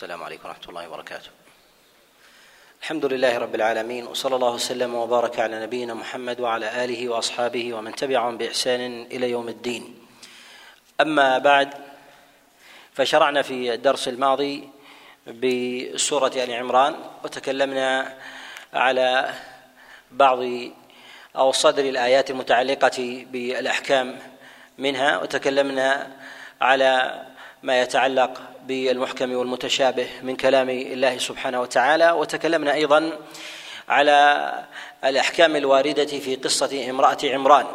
السلام عليكم ورحمة الله وبركاته. الحمد لله رب العالمين وصلى الله وسلم وبارك على نبينا محمد وعلى آله وأصحابه ومن تبعهم بإحسان إلى يوم الدين. أما بعد فشرعنا في الدرس الماضي بسورة آل عمران وتكلمنا على بعض أو صدر الآيات المتعلقة بالأحكام منها وتكلمنا على ما يتعلق بالمحكم والمتشابه من كلام الله سبحانه وتعالى وتكلمنا أيضا على الأحكام الواردة في قصة امرأة عمران.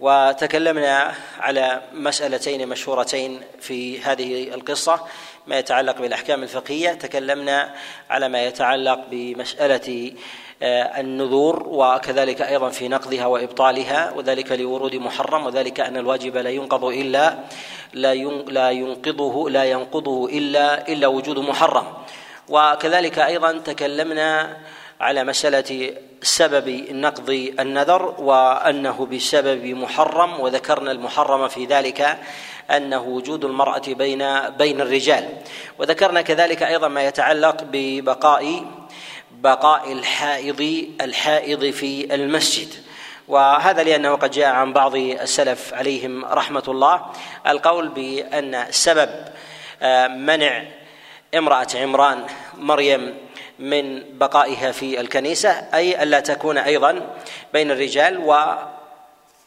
وتكلمنا على مسألتين مشهورتين في هذه القصة ما يتعلق بالأحكام الفقهية تكلمنا على ما يتعلق بمسألة آه، النذور وكذلك أيضا في نقضها وإبطالها وذلك لورود محرم وذلك أن الواجب لا ينقض إلا لا لا ينقضه لا ينقضه إلا إلا وجود محرم. وكذلك أيضا تكلمنا على مسألة سبب نقض النذر وأنه بسبب محرم وذكرنا المحرم في ذلك أنه وجود المرأة بين بين الرجال. وذكرنا كذلك أيضا ما يتعلق ببقاء بقاء الحائض الحائض في المسجد. وهذا لأنه قد جاء عن بعض السلف عليهم رحمة الله. القول بأن سبب آه، منع امرأة عمران مريم من بقائها في الكنيسة أي ألا تكون أيضا بين الرجال و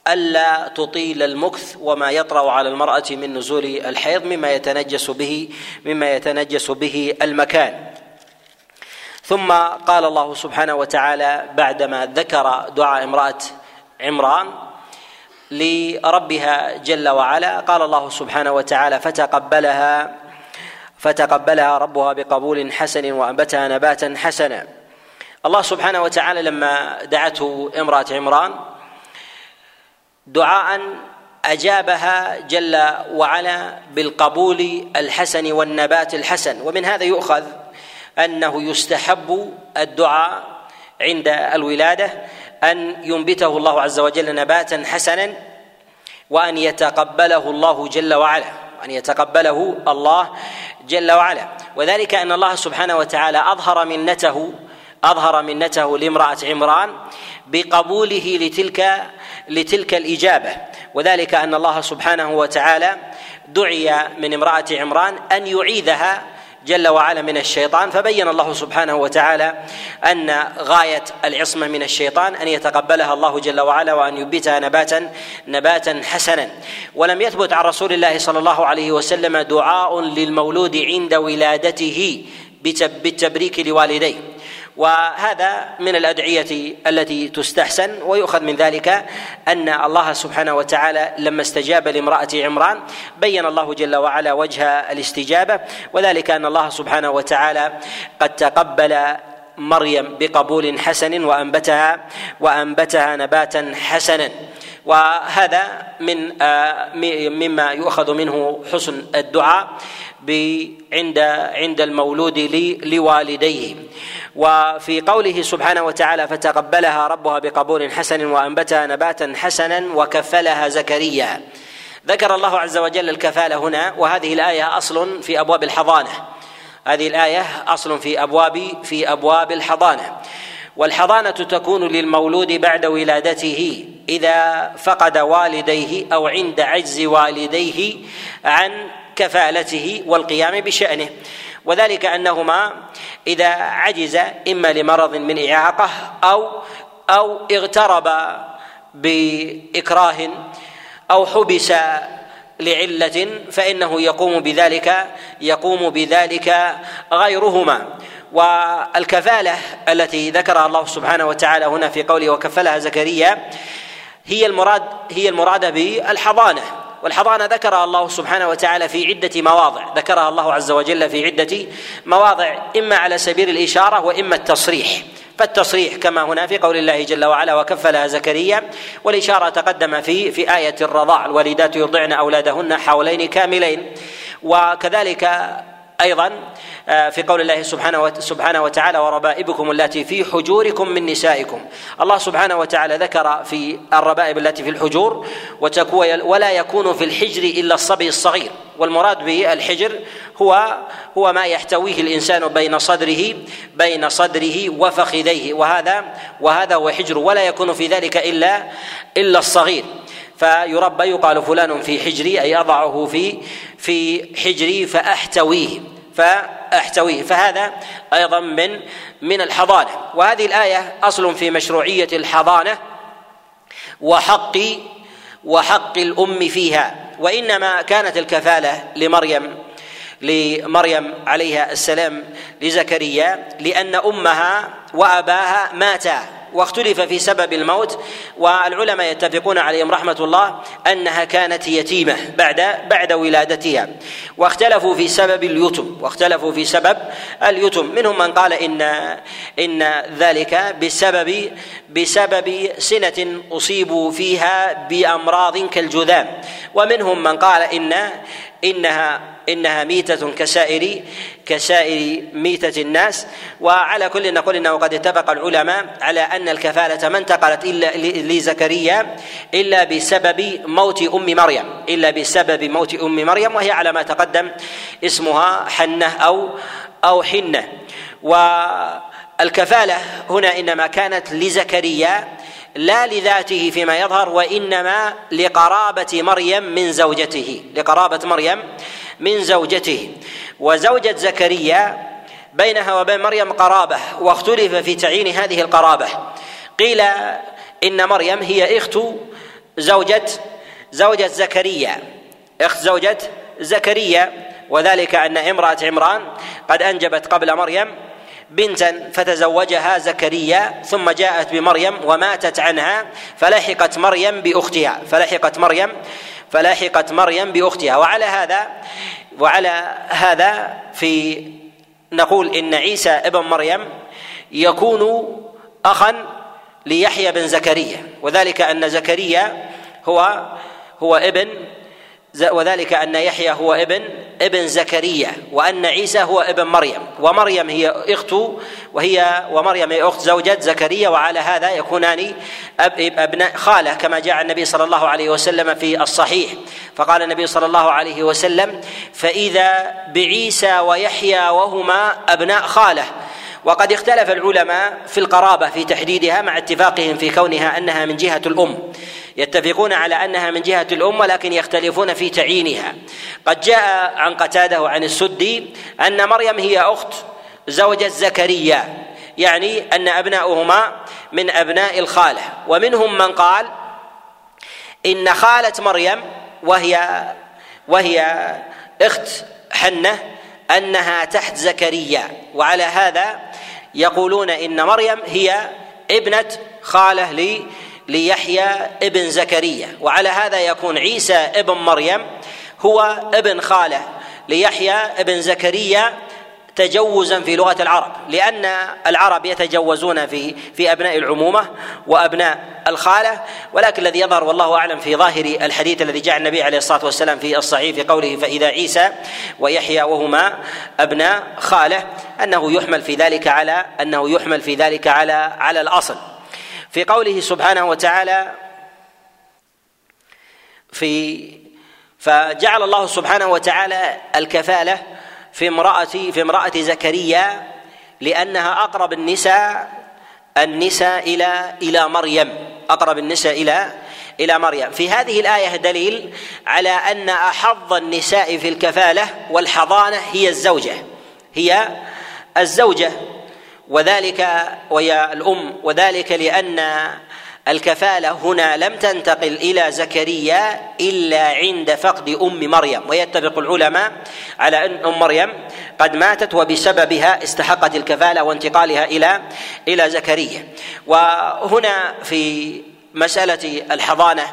ألا تطيل المكث وما يطرأ على المرأة من نزول الحيض مما يتنجس به مما يتنجس به المكان. ثم قال الله سبحانه وتعالى بعدما ذكر دعاء امرأة عمران لربها جل وعلا. قال الله سبحانه وتعالى فتقبلها فتقبلها ربها بقبول حسن وأنبتها نباتا حسنا. الله سبحانه وتعالى لما دعته امرأة عمران دعاء أجابها جل وعلا بالقبول الحسن والنبات الحسن. ومن هذا يؤخذ أنه يستحب الدعاء عند الولادة أن ينبته الله عز وجل نباتا حسنا وأن يتقبله الله جل وعلا ان يتقبله الله جل وعلا. وذلك أن الله سبحانه وتعالى أظهر منته أظهر منته لامرأة عمران بقبوله لتلك لتلك الإجابة. وذلك أن الله سبحانه وتعالى دعي من امرأة عمران أن يعيذها جل وعلا من الشيطان فبين الله سبحانه وتعالى أن غاية العصمة من الشيطان أن يتقبلها الله جل وعلا وأن يبتها نباتا نباتا حسنا. ولم يثبت عن رسول الله صلى الله عليه وسلم دعاء للمولود عند ولادته بالتبريك لوالديه. وهذا من الأدعية التي تستحسن ويؤخذ من ذلك أن الله سبحانه وتعالى لما استجاب لامرأة عمران بين الله جل وعلا وجه الاستجابة وذلك أن الله سبحانه وتعالى قد تقبل مريم بقبول حسن وأنبتها وأنبتها نباتا حسنا. وهذا من آه، مما يؤخذ منه حسن الدعاء عند عند المولود لوالديه. وفي قوله سبحانه وتعالى فتقبلها ربها بقبول حسن وأنبتها نباتا حسنا وكفلها زكريا. ذكر الله عز وجل الكفالة هنا وهذه الآية أصل في أبواب الحضانة. هذه الآية أصل في أبواب في أبواب الحضانة. والحضانة تكون للمولود بعد ولادته إذا فقد والديه أو عند عجز والديه عن كفالته والقيام بشأنه. وذلك أنهما إذا عجز إما لمرض من إعاقة أو أو اغترب بإكراه أو حبس لعلة فإنه يقوم بذلك يقوم بذلك غيرهما. والكفالة التي ذكرها الله سبحانه وتعالى هنا في قوله وكفلها زكريا هي المراد هي المراد بالحضانة. والحضانة ذكرها الله سبحانه وتعالى في عدة مواضع. ذكرها الله عز وجل في عدة مواضع إما على سبيل الإشارة وإما التصريح. فالتصريح كما هنا في قول الله جل وعلا وكفلها زكريا والإشارة تقدم في في آية الرضاع الوالدات يرضعن أولادهن حولين كاملين وكذلك أيضا آه، في قول الله سبحانه سبحانه وتعالى وربائبكم التي في حجوركم من نسائكم. الله سبحانه وتعالى ذكر في الربائب التي في الحجور ولا يكون في الحجر إلا الصبي الصغير. والمراد بالحجر هو هو ما يحتويه الإنسان بين صدره بين صدره وفخذيه. وهذا وهذا هو حجر ولا يكون في ذلك الا إلا الصغير. فيربى يقال فلان في حجري أي أضعه في في حجري فأحتويه. فأحتويه. فهذا أيضا من من الحضانة. وهذه الآية أصل في مشروعية الحضانة وحق وحق الأم فيها. وإنما كانت الكفالة لمريم لمريم عليها السلام لزكريا لأن أمها وأباها ماتا. واختلف في سبب الموت والعلماء يتفقون عليهم رحمة الله أنها كانت يتيمة بعد بعد ولادتها. واختلفوا في سبب اليتم واختلفوا في سبب اليتم. منهم من قال إن إن ذلك بسبب بسبب سنة أصيبوا فيها بأمراض كالجذام. ومنهم من قال إن إنها إنها ميتة كسائر كسائر ميتة الناس. وعلى كل نقول إنه قد اتفق العلماء على أن الكفالة ما انتقلت الا لزكريا إلا بسبب موت أم مريم إلا بسبب موت أم مريم وهي على ما تقدم اسمها حنة أو أو حنة. والكفالة هنا إنما كانت لزكريا لا لذاته فيما يظهر وإنما لقرابة مريم من زوجته لقرابة مريم من زوجته. وزوجة زكريا بينها وبين مريم قرابة واختلف في تعيين هذه القرابة. قيل إن مريم هي أخت زوجة زوجة زكريا. أخت زوجة زكريا وذلك أن امرأة عمران قد أنجبت قبل مريم بنتا فتزوجها زكريا ثم جاءت بمريم وماتت عنها فلحقت مريم بأختها فلحقت مريم فلحقت مريم بأختها. وعلى هذا وعلى هذا في نقول إن عيسى ابن مريم يكون اخا ليحيى بن زكريا. وذلك أن زكريا هو هو ابن وذلك أن يحيى هو ابن ابن زكريا وأن عيسى هو ابن مريم. ومريم هي أخت وهي ومريم هي أخت زوجة زكريا وعلى هذا يكونان ابناء خالة كما جاء النبي صلى الله عليه وسلم في الصحيح. فقال النبي صلى الله عليه وسلم فإذا بعيسى ويحيى وهما أبناء خالة وقد اختلف العلماء في القرابة في تحديدها مع اتفاقهم في كونها أنها من جهة الأم. يتفقون على أنها من جهة الأم ولكن يختلفون في تعيينها. قد جاء عن قتاده وعن السدي أن مريم هي أخت زوجة زكريا يعني أن أبناؤهما من أبناء الخالة. ومنهم من قال إن خالة مريم وهي وهي أخت حنة أنها تحت زكريا. وعلى هذا يقولون إن مريم هي ابنة خالة لي ليحيى ابن زكريا. وعلى هذا يكون عيسى ابن مريم هو ابن خالة ليحيى ابن زكريا تجوزا في لغة العرب لأن العرب يتجوزون في في أبناء العمومة وأبناء الخالة ولكن الذي يظهر والله أعلم في ظاهر الحديث الذي جاء النبي عليه الصلاة والسلام في الصحيح في قوله فإذا عيسى ويحيى وهما أبناء خالة أنه يحمل في ذلك على أنه يحمل في ذلك على على الأصل. في قوله سبحانه وتعالى في فجعل الله سبحانه وتعالى الكفالة في امرأة في امرأة زكريا لأنها أقرب النساء النساء إلى إلى مريم. أقرب النساء إلى إلى مريم. في هذه الآية دليل على أن أحظ النساء في الكفالة والحضانة هي الزوجة. هي الزوجة. وذلك وهي الأم. وذلك لأن الكفالة هنا لم تنتقل إلى زكريا إلا عند فقد أم مريم ويتفق العلماء على أن أم مريم قد ماتت وبسببها استحقت الكفالة وانتقالها إلى إلى زكريا. وهنا في مسألة الحضانة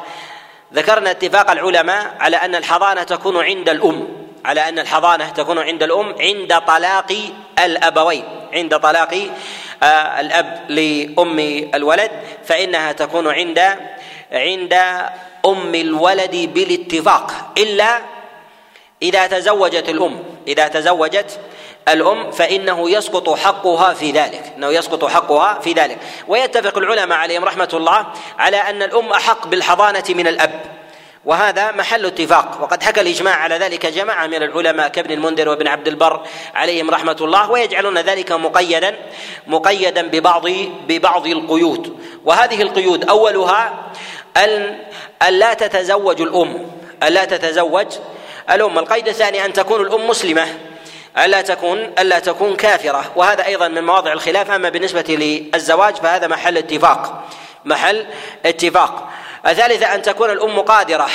ذكرنا اتفاق العلماء على أن الحضانة تكون عند الأم على أن الحضانة تكون عند الأم عند طلاق الأبوين عند طلاق آه، الأب لأم الولد فإنها تكون عند عند أم الولد بالاتفاق. إلا إذا تزوجت الأم إذا تزوجت الأم فإنه يسقط حقها في ذلك أنه يسقط حقها في ذلك. ويتفق العلماء عليهم رحمة الله على أن الأم أحق بالحضانة من الأب. وهذا محل اتفاق. وقد حكى الإجماع على ذلك جماعة من العلماء كابن المنذر وابن عبد البر عليهم رحمة الله ويجعلون ذلك مقيدا مقيدا ببعض ببعض القيود. وهذه القيود أولها أن لا تتزوج الأم الا تتزوج الأم. القيد الثاني أن تكون الأم مسلمة الا تكون الا تكون كافرة. وهذا أيضا من مواضع الخلاف. أما بالنسبة للزواج فهذا محل اتفاق محل اتفاق. الثالثة أن تكون الأم قادرة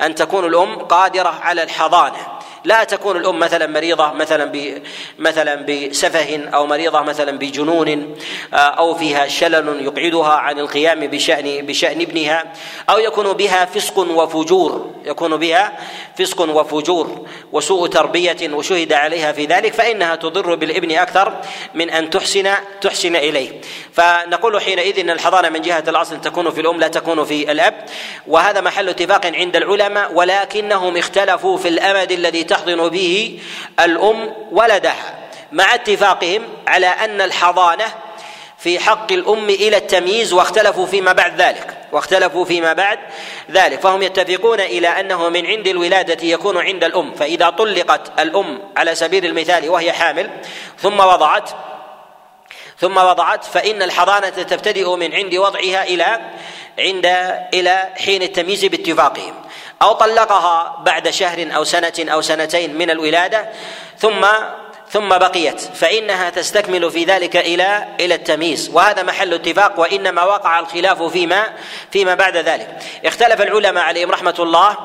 أن تكون الأم قادرة على الحضانة. لا تكون الأم مثلا مريضة مثلا ب مثلا بسفه أو مريضة مثلا بجنون آه، أو فيها شلل يقعدها عن القيام بشان بشأن ابنها أو يكون بها فسق وفجور يكون بها فسق وفجور وسوء تربية وشهد عليها في ذلك فإنها تضر بالابن أكثر من أن تحسن تحسن إليه. فنقول حينئذ إن الحضانة من جهة الأصل تكون في الأم لا تكون في الأب وهذا محل اتفاق عند العلماء ولكنهم اختلفوا في الأمد الذي تحضن به الأم ولدها مع اتفاقهم على أن الحضانة في حق الأم إلى التمييز واختلفوا فيما بعد ذلك واختلفوا فيما بعد ذلك فهم يتفقون إلى أنه من عند الولادة يكون عند الأم فإذا طلقت الأم على سبيل المثال وهي حامل ثم وضعت ثم وضعت فإن الحضانة تبتدئ من عند وضعها إلى عند إلى حين التمييز باتفاقهم. أو طلقها بعد شهر أو سنة أو سنتين من الولادة ثم ثم بقيت. فإنها تستكمل في ذلك إلى إلى التمييز. وهذا محل اتفاق وإنما وقع الخلاف فيما فيما بعد ذلك. اختلف العلماء عليهم رحمة الله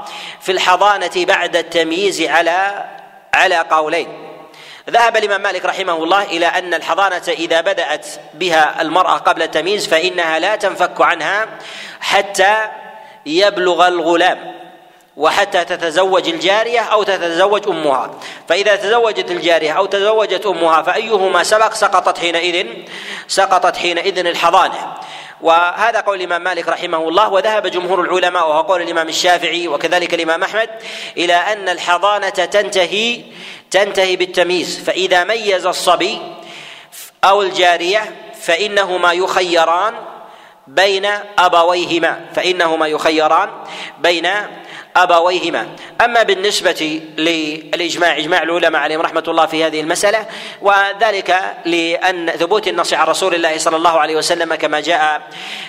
في الحضانة بعد التمييز على على قولين. ذهب الإمام مالك رحمه الله إلى أن الحضانة إذا بدأت بها المرأة قبل التمييز فإنها لا تنفك عنها حتى يبلغ الغلام. وحتى تتزوج الجارية أو تتزوج أمها. فإذا تزوجت الجارية أو تزوجت أمها فأيهما سبق سقطت حينئذ سقطت حينئذ الحضانة. وهذا قول الإمام مالك رحمه الله وذهب جمهور العلماء وهو قول الإمام الشافعي وكذلك الإمام أحمد إلى أن الحضانة تنتهي تنتهي بالتمييز. فإذا ميز الصبي أو الجارية فإنهما يخيران بين أبويهما. فإنهما يخيران بين أبويهما. أما بالنسبة للإجماع إجماع العلماء عليهم رحمة الله في هذه المسألة وذلك لأن ثبوت النص عن رسول الله صلى الله عليه وسلم كما جاء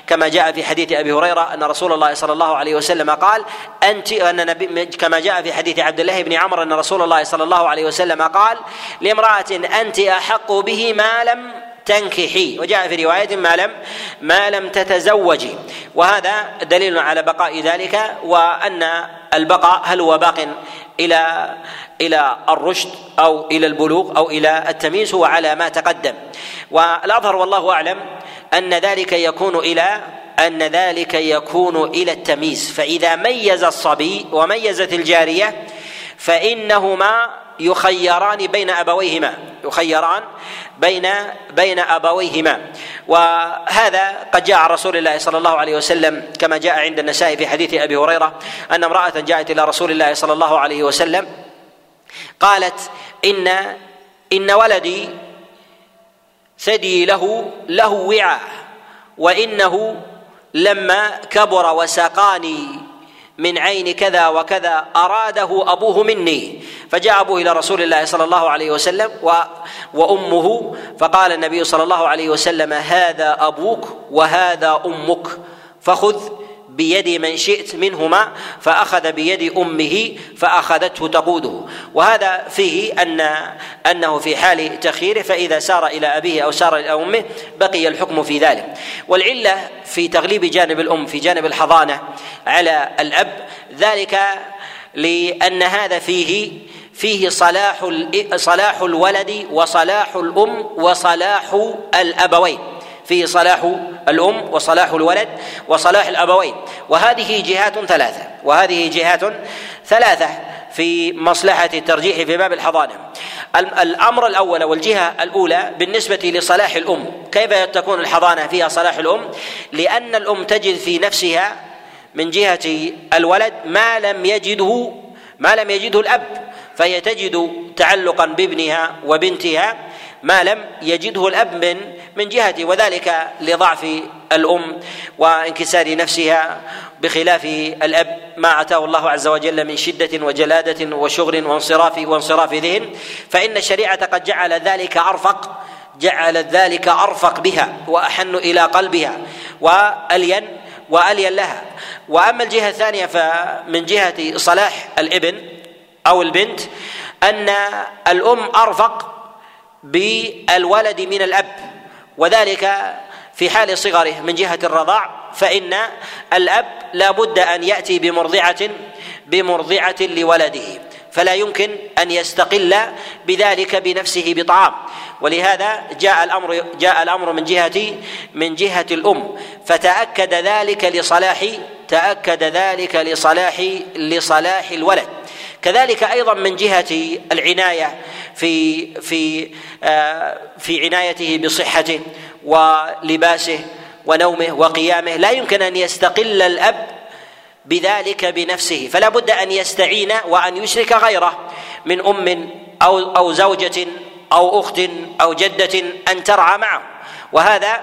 كما جاء في حديث أبي هريرة أن رسول الله صلى الله عليه وسلم قال أنت أن نبي كما جاء في حديث عبد الله بن عمر أن رسول الله صلى الله عليه وسلم قال لامرأة أنت أحق به ما لم تنكحي. وجاء في رواية ما لم ما لم تتزوجي. وهذا دليل على بقاء ذلك وأن البقاء هل هو باق إلى إلى الرشد أو إلى البلوغ أو إلى التمييز هو على ما تقدم. والأظهر والله أعلم أن ذلك يكون إلى أن ذلك يكون إلى التمييز. فإذا ميز الصبي وميزت الجارية فإنهما يخيران بين أبويهما يخيران بين بين أبويهما. وهذا قد جاء عن رسول الله صلى الله عليه وسلم كما جاء عند النسائي في حديث أبي هريرة أن امرأة جاءت إلى رسول الله صلى الله عليه وسلم قالت إن إن ولدي ثدي له له وعاء وإنه لما كبر وساقاني من عين كذا وكذا أراده أبوه مني. فجاء أبوه إلى رسول الله صلى الله عليه وسلم و وأمه فقال النبي صلى الله عليه وسلم هذا أبوك وهذا أمك فخذ بيد من شئت منهما فأخذ بيد أمه فأخذته تقوده. وهذا فيه أن أنه في حال تخييره فإذا سار إلى أبيه أو سار إلى أمه بقي الحكم في ذلك. والعلة في تغليب جانب الأم في جانب الحضانة على الأب ذلك لأن هذا فيه فيه صلاح صلاح الولد وصلاح الأم وصلاح الأبوين. فيه صلاح الأم وصلاح الولد وصلاح الأبوين. وهذه جهات ثلاثة. وهذه جهات ثلاثة في مصلحة الترجيح في باب الحضانة. الأمر الأول والجهة الأولى بالنسبة لصلاح الأم. كيف تكون الحضانة فيها صلاح الأم؟ لأن الأم تجد في نفسها من جهة الولد ما لم يجده ما لم يجده الأب. فهي تجد تعلقا بابنها وبنتها ما لم يجده الأب من من جهته وذلك لضعف الأم وانكسار نفسها بخلاف الأب ما أتاه الله عز وجل من شدة وجلادة وشغل وانصراف وانصراف ذهن. فإن الشريعة قد جعل ذلك ارفق جعل ذلك أرفق بها وأحن إلى قلبها والين وألين لها. وأما الجهة الثانية فمن جهة صلاح الابن أو البنت أن الأم أرفق بالولد من الأب. وذلك في حال صغره من جهة الرضاع فإن الأب لا بد أن يأتي بمرضعه بمرضعة لولده. فلا يمكن أن يستقل بذلك بنفسه بطعام. ولهذا جاء الامر جاء الأمر من جهه من جهة الأم. فتأكد ذلك لصلاح تأكد ذلك لصلاح لصلاح الولد. كذلك أيضا من جهة العناية. في في آه، في عنايته بصحته ولباسه ونومه وقيامه. لا يمكن أن يستقل الأب بذلك بنفسه. فلا بد أن يستعين وأن يشرك غيره من أم أو أو زوجة أو أخت أو جدة أن ترعى معه. وهذا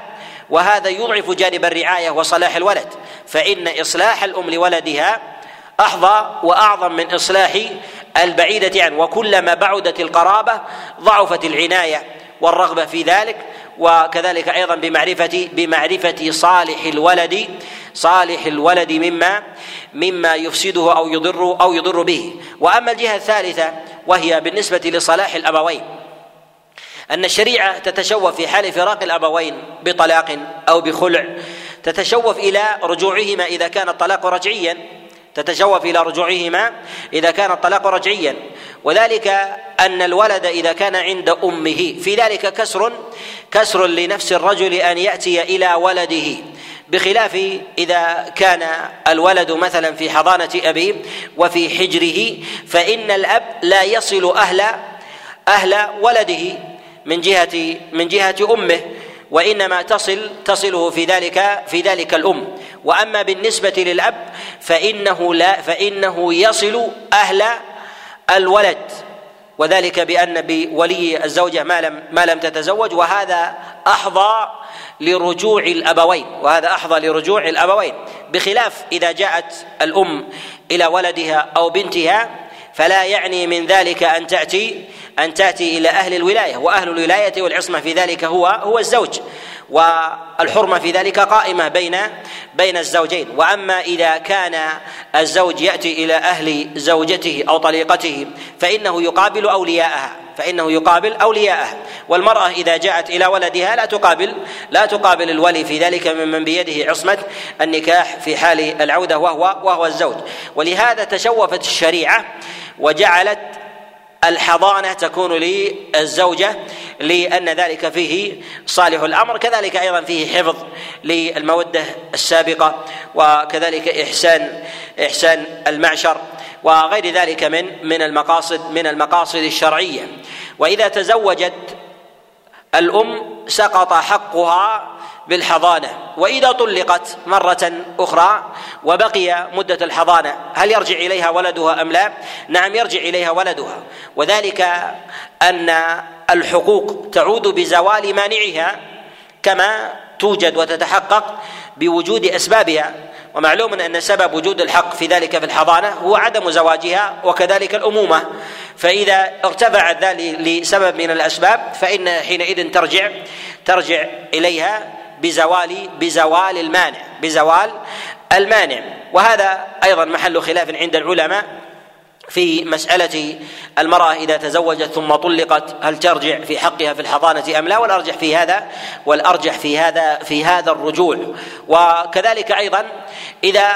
وهذا يضعف جانب الرعاية وصلاح الولد. فإن إصلاح الأم لولدها أحظى وأعظم من إصلاح البعيدة عنه وكلما بعدت القرابة ضعفت العناية والرغبة في ذلك. وكذلك أيضا بمعرفة بمعرفة صالح الولد صالح الولد مما مما يفسده أو يضر أو يضر به. وأما الجهة الثالثة وهي بالنسبة لصلاح الأبوين أن الشريعة تتشوف في حال فراق الأبوين بطلاق أو بخلع تتشوف إلى رجوعهما إذا كان الطلاق رجعيا. تتشوف إلى رجوعهما إذا كان الطلاق رجعيا. وذلك أن الولد إذا كان عند أمه. في ذلك كسر كسر لنفس الرجل أن يأتي إلى ولده. بخلاف إذا كان الولد مثلا في حضانة أبيه وفي حجره فإن الأب لا يصل أهل أهل ولده من جهة من جهة أمه وإنما تصل تصله في ذلك في ذلك الأم. وأما بالنسبة للأب فإنه لا فإنه يصل أهل الولد وذلك بأن بولي الزوجة ما لم ما لم تتزوج وهذا أحظى لرجوع الأبوين وهذا أحظى لرجوع الأبوين بخلاف إذا جاءت الأم إلى ولدها أو بنتها فلا يعني من ذلك أن تأتي أن تأتي إلى أهل الولاية وأهل الولاية والعصمة في ذلك هو هو الزوج والحرمة في ذلك قائمة بين بين الزوجين. وأما إذا كان الزوج يأتي إلى أهل زوجته أو طليقته فإنه يقابل أولياءها فإنه يقابل أولياءها. والمرأة إذا جاءت إلى ولدها لا تقابل لا تقابل الولي في ذلك ممن بيده عصمة النكاح في حال العودة وهو وهو الزوج. ولهذا تشوفت الشريعة وجعلت الحضانة تكون للزوجه لأن ذلك فيه صالح الأمر كذلك أيضا فيه حفظ للمودة السابقة وكذلك إحسان إحسان المعشر وغير ذلك من من المقاصد من المقاصد الشرعية. وإذا تزوجت الأم سقط حقها بالحضانة. وإذا طلقت مرة أخرى وبقي مدة الحضانة هل يرجع إليها ولدها أم لا؟ نعم يرجع إليها ولدها. وذلك أن الحقوق تعود بزوال مانعها كما توجد وتتحقق بوجود أسبابها. ومعلوم أن سبب وجود الحق في ذلك في الحضانة هو عدم زواجها وكذلك الأمومة. فإذا ارتفعت ذلك لسبب من الأسباب فإن حينئذ ترجع ترجع إليها بزوال بزوال المانع بزوال المانع. وهذا أيضا محل خلاف عند العلماء في مسألة المرأة إذا تزوجت ثم طلقت هل ترجع في حقها في الحضانة أم لا؟ والأرجح في هذا والأرجح في هذا في هذا الرجوع. وكذلك أيضا إذا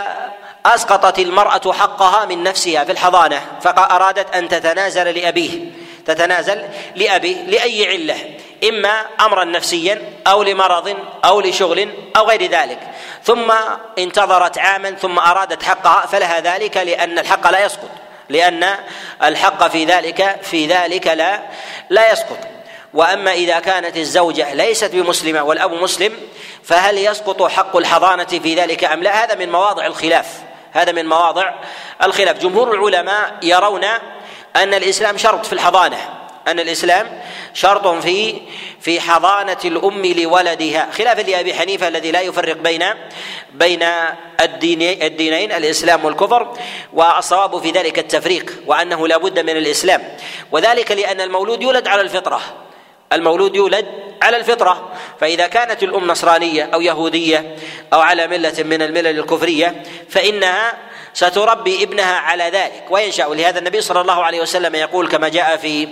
أسقطت المرأة حقها من نفسها في الحضانة فأرادت أن تتنازل لأبيه تتنازل لأبيه لأي علة؟ إما أمرا نفسيا أو لمرض أو لشغل أو غير ذلك. ثم انتظرت عاما ثم أرادت حقها فلها ذلك لأن الحق لا يسقط. لأن الحق في ذلك في ذلك لا لا يسقط. وأما إذا كانت الزوجة ليست بمسلمة والأب مسلم فهل يسقط حق الحضانة في ذلك أم لا؟ هذا من مواضع الخلاف. هذا من مواضع الخلاف. جمهور العلماء يرون أن الإسلام شرط في الحضانة. أن الإسلام شرط في في حضانة الأم لولدها. خلافا لابي حنيفة الذي لا يفرق بين بين الدينين الإسلام والكفر والصواب في ذلك التفريق وأنه لا بد من الإسلام. وذلك لأن المولود يولد على الفطرة. المولود يولد على الفطرة. فإذا كانت الأم نصرانية أو يهودية أو على ملة من الملل الكفرية فإنها ستربي ابنها على ذلك. وينشا ولهذا النبي صلى الله عليه وسلم يقول كما جاء في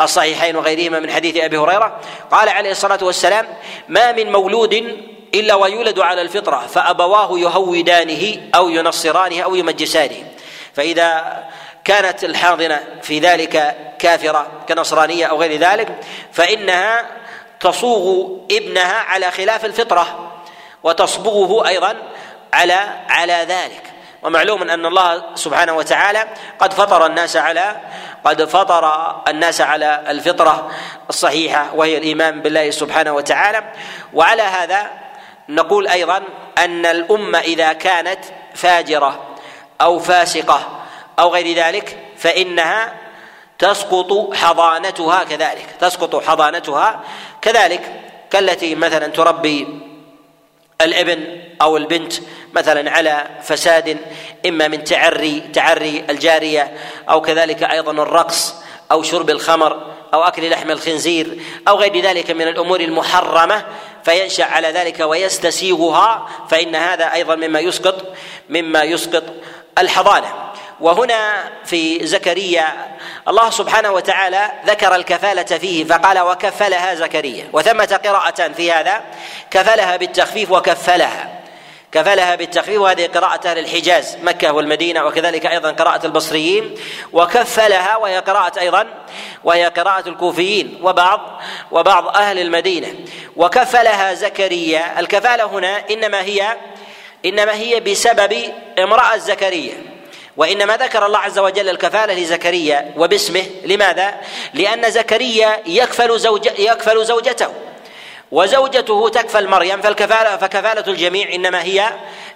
الصحيحين وغيرهما من حديث أبي هريرة قال عليه الصلاة والسلام ما من مولود إلا ويولد على الفطرة فأبواه يهودانه أو ينصرانه أو يمجسانه. فإذا كانت الحاضنة في ذلك كافرة كنصرانية أو غير ذلك فإنها تصوغ ابنها على خلاف الفطرة وتصبغه أيضا على على ذلك. ومعلوم أن الله سبحانه وتعالى قد فطر الناس على قد فطر الناس على الفطرة الصحيحة وهي الإيمان بالله سبحانه وتعالى. وعلى هذا نقول أيضا أن الأمة إذا كانت فاجرة أو فاسقة أو غير ذلك فإنها تسقط حضانتها كذلك تسقط حضانتها كذلك. كالتي مثلا تربي الإبن أو البنت مثلا على فساد إما من تعري تعري الجارية أو كذلك أيضا الرقص أو شرب الخمر أو أكل لحم الخنزير أو غير ذلك من الأمور المحرمة فينشأ على ذلك ويستسيغها فإن هذا أيضا مما يسقط مما يسقط الحضانة. وهنا في زكريا الله سبحانه وتعالى ذكر الكفالة فيه فقال وكفلها زكريا وثمة قراءة في هذا كفلها بالتخفيف وكفلها. كفلها بالتخفيف وهذه قراءة أهل الحجاز مكة والمدينة وكذلك أيضا قراءة البصريين وكفلها وهي قراءة أيضا وهي قراءة الكوفيين وبعض وبعض أهل المدينة. وكفلها زكريا. الكفالة هنا إنما هي إنما هي بسبب امرأة زكريا. وإنما ذكر الله عز وجل الكفالة لزكريا وباسمه. لماذا؟ لأن زكريا يكفل زوج يكفل زوجته. وزوجته تكفل مريم فالكفاله فكفالة الجميع إنما هي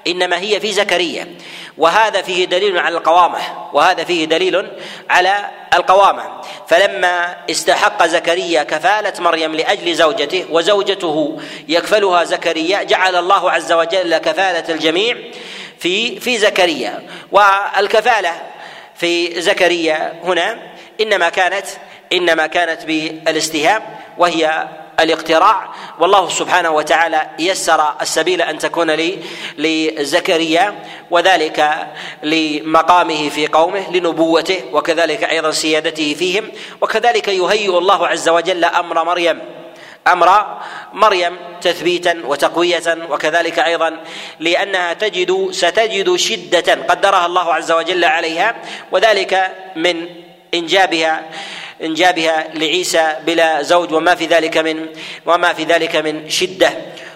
إنما هي في زكريا. وهذا فيه دليل على القوامة وهذا فيه دليل على القوامة. فلما استحق زكريا كفالة مريم لأجل زوجته وزوجته يكفلها زكريا جعل الله عز وجل كفالة الجميع في في زكريا. والكفالة في زكريا هنا إنما كانت إنما كانت بالاستهام وهي الاقتراع. والله سبحانه وتعالى يسر السبيل أن تكون لي لزكريا وذلك لمقامه في قومه لنبوته وكذلك أيضا سيادته فيهم وكذلك يهيئ الله عز وجل أمر مريم. أمر مريم تثبيتا وتقوية وكذلك أيضا لأنها تجد ستجد شدة قدرها الله عز وجل عليها وذلك من إنجابها. انجابها لعيسى بلا زوج وما في ذلك من وما في ذلك من شدة.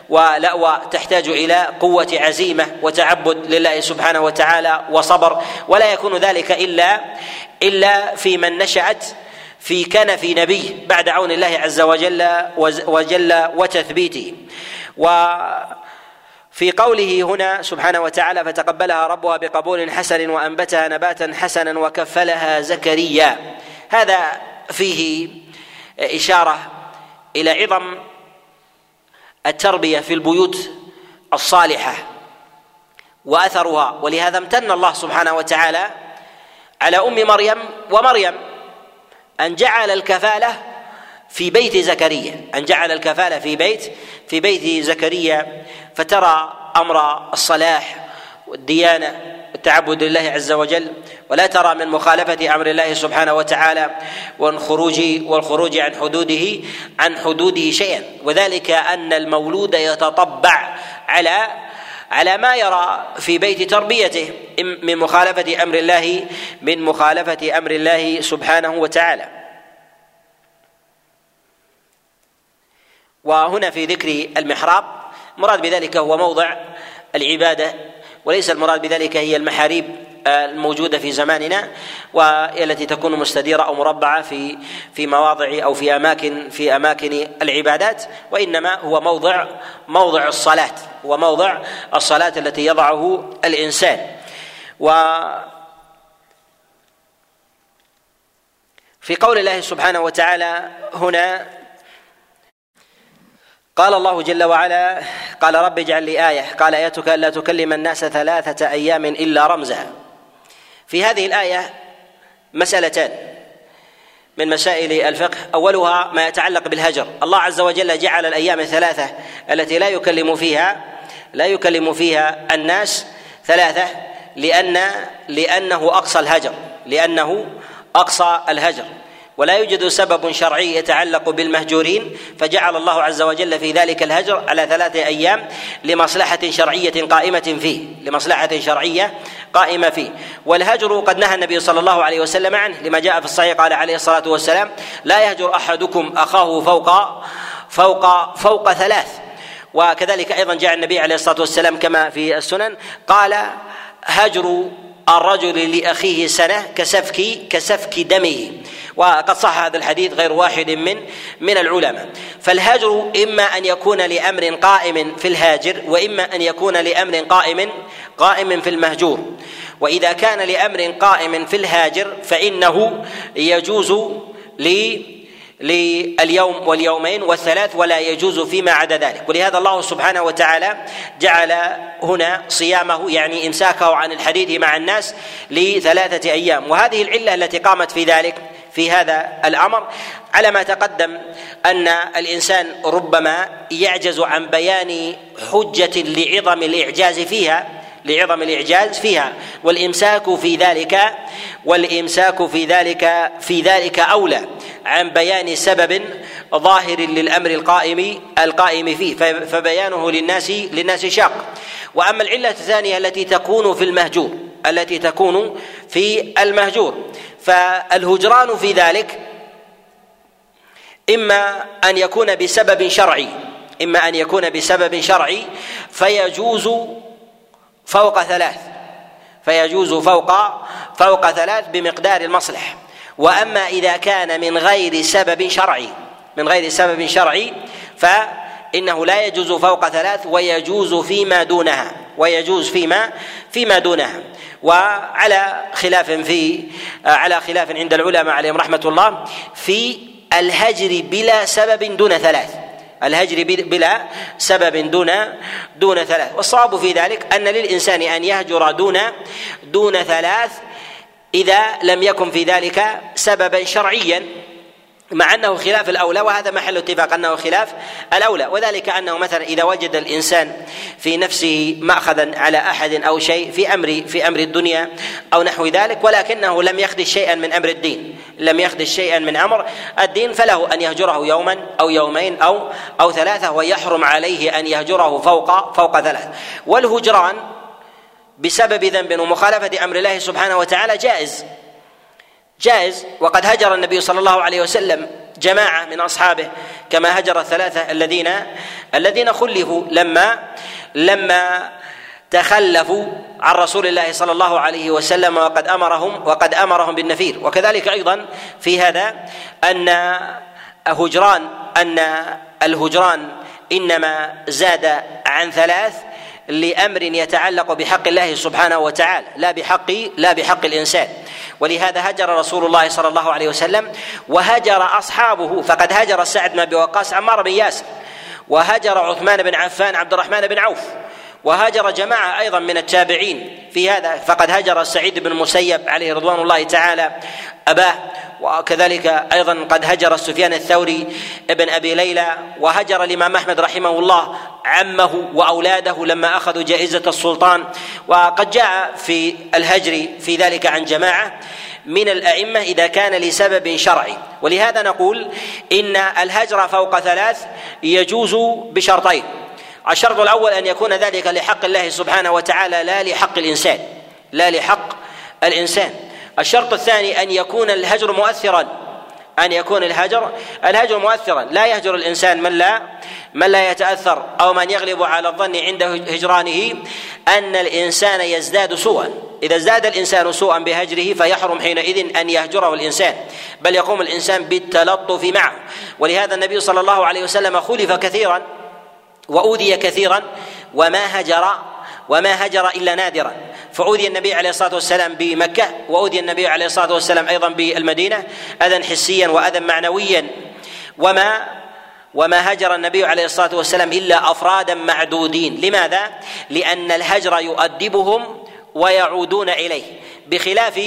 ولأوى تحتاج إلى قوة عزيمة وتعبد لله سبحانه وتعالى وصبر. ولا يكون ذلك إلا إلا في من نشأت في كنف نبيه بعد عون الله عز وجل وجل وتثبيته. و في قوله هنا سبحانه وتعالى فتقبلها ربها بقبول حسن وأنبتها نباتا حسنا وكفلها زكريا. هذا فيه إشارة إلى عظم التربية في البيوت الصالحة وأثرها ولهذا امتن الله سبحانه وتعالى على أم مريم ومريم أن جعل الكفالة في بيت زكريا أن جعل الكفالة في بيت في بيت زكريا فترى أمر الصلاح والديانة والتعبد لله عز وجل ولا ترى من مخالفة أمر الله سبحانه وتعالى والخروج والخروج عن حدوده عن حدوده شيئا. وذلك أن المولود يتطبع على على ما يرى في بيت تربيته من مخالفة أمر الله من مخالفة أمر الله سبحانه وتعالى. وهنا في ذكر المحراب مراد بذلك هو موضع العبادة وليس المراد بذلك هي المحاريب الموجودة في زماننا والتي تكون مستديرة أو مربعة في في مواضع أو في أماكن في أماكن العبادات وإنما هو موضع موضع الصلاة هو موضع الصلاة التي يضعه الإنسان. و في قول الله سبحانه وتعالى هنا قال الله جل وعلا قال رب اجعل لي آية قال آيتك ألا تكلم الناس ثلاثة أيام إلا رمزا في هذه الآية مسألتان من مسائل الفقه. أولها ما يتعلق بالهجر. الله عز وجل جعل الأيام الثلاثة التي لا يكلم فيها لا يكلم فيها الناس ثلاثة لأن لأنه أقصى الهجر لأنه أقصى الهجر. ولا يوجد سبب شرعي يتعلق بالمهجورين فجعل الله عز وجل في ذلك الهجر على ثلاثة أيام لمصلحة شرعية قائمة فيه لمصلحة شرعية قائمة فيه. والهجر قد نهى النبي صلى الله عليه وسلم عنه لما جاء في الصحيح قال عليه الصلاة والسلام لا يهجر أحدكم أخاه فوق فوق فوق ثلاث. وكذلك أيضا جاء النبي عليه الصلاة والسلام كما في السنن قال هجر الرجل لأخيه سنة كسفك كسفك دمه. وقد صح هذا الحديث غير واحد من من العلماء. فالهجر إما أن يكون لأمر قائم في الهاجر وإما أن يكون لأمر قائم قائم في المهجور. وإذا كان لأمر قائم في الهاجر فإنه يجوز لي لليوم واليومين والثلاث ولا يجوز فيما عدا ذلك. ولهذا الله سبحانه وتعالى جعل هنا صيامه يعني إمساكه عن الحديث مع الناس لثلاثة أيام. وهذه العلة التي قامت في ذلك في هذا الأمر على ما تقدم أن الإنسان ربما يعجز عن بيان حجة لعظم الإعجاز فيها لعظم الإعجاز فيها والإمساك في ذلك والإمساك في ذلك في ذلك أولى عن بيان سبب ظاهر للأمر القائم القائم فيه فبيانه للناس للناس شاق. وأما العلة الثانية التي تكون في المهجور التي تكون في المهجور. فالهجران في ذلك إما أن يكون بسبب شرعي إما أن يكون بسبب شرعي فيجوز فوق ثلاث فيجوز فوق فوق ثلاث بمقدار المصلح. وأما إذا كان من غير سبب شرعي من غير سبب شرعي فإنه لا يجوز فوق ثلاث ويجوز فيما دونها. ويجوز فيما فيما دونها. وعلى خلاف في على خلاف عند العلماء عليهم رحمة الله في الهجر بلا سبب دون ثلاث. الهجر بلا سبب دون دون ثلاث. والصواب في ذلك أن للإنسان أن يهجر دون دون ثلاث إذا لم يكن في ذلك سببا شرعيا. مع أنه خلاف الأولى وهذا محل اتفاق أنه خلاف الأولى. وذلك أنه مثلا إذا وجد الإنسان في نفسه ماخذا على أحد أو شيء في أمر في أمر الدنيا أو نحو ذلك ولكنه لم يخدش شيئا من أمر الدين لم يخدش شيئا من أمر الدين فله أن يهجره يوما أو يومين أو أو ثلاثة ويحرم عليه أن يهجره فوق فوق ثلاث. والهجران بسبب ذنب ومخالفة أمر الله سبحانه وتعالى جائز. جائز وقد هجر النبي صلى الله عليه وسلم جماعة من أصحابه كما هجر الثلاثة الذين الذين خلفوا لما لما تخلفوا عن رسول الله صلى الله عليه وسلم وقد أمرهم وقد أمرهم بالنفير. وكذلك أيضا في هذا أن هجران أن الهجران إنما زاد عن ثلاث لأمر يتعلق بحق الله سبحانه وتعالى لا بحق لا بحق الإنسان. ولهذا هجر رسول الله صلى الله عليه وسلم وهجر أصحابه فقد هجر سعد بن أبي وقاص عمار بن ياسر وهجر عثمان بن عفان عبد الرحمن بن عوف. وهاجر جماعة أيضا من التابعين في هذا فقد هجر سعيد بن المسيب عليه رضوان الله تعالى أباه وكذلك أيضا قد هجر سفيان الثوري ابن أبي ليلى وهجر الإمام أحمد رحمه الله عمه وأولاده لما أخذوا جائزة السلطان. وقد جاء في الهجر في ذلك عن جماعة من الأئمة إذا كان لسبب شرعي. ولهذا نقول إن الهجر فوق ثلاث يجوز بشرطين. الشرط الأول أن يكون ذلك لحق الله سبحانه وتعالى لا لحق الإنسان لا لحق الإنسان. الشرط الثاني أن يكون الهجر مؤثرا أن يكون الهجر الهجر مؤثرا. لا يهجر الإنسان من لا من لا يتأثر أو من يغلب على الظن عند هجرانه أن الإنسان يزداد سوءا. إذا ازداد الإنسان سوءا بهجره فيحرم حينئذ أن يهجره الإنسان بل يقوم الإنسان بالتلطف معه. ولهذا النبي صلى الله عليه وسلم خلف كثيرا وأوذي كثيرا وما هجر وما هجر إلا نادرا. فأوذي النبي عليه الصلاة والسلام بمكة وأوذي النبي عليه الصلاة والسلام أيضا بالمدينة أذى حسيا وأذى معنويا. وما وما هجر النبي عليه الصلاة والسلام إلا أفرادا معدودين. لماذا؟ لأن الهجر يؤدبهم ويعودون إليه. بخلاف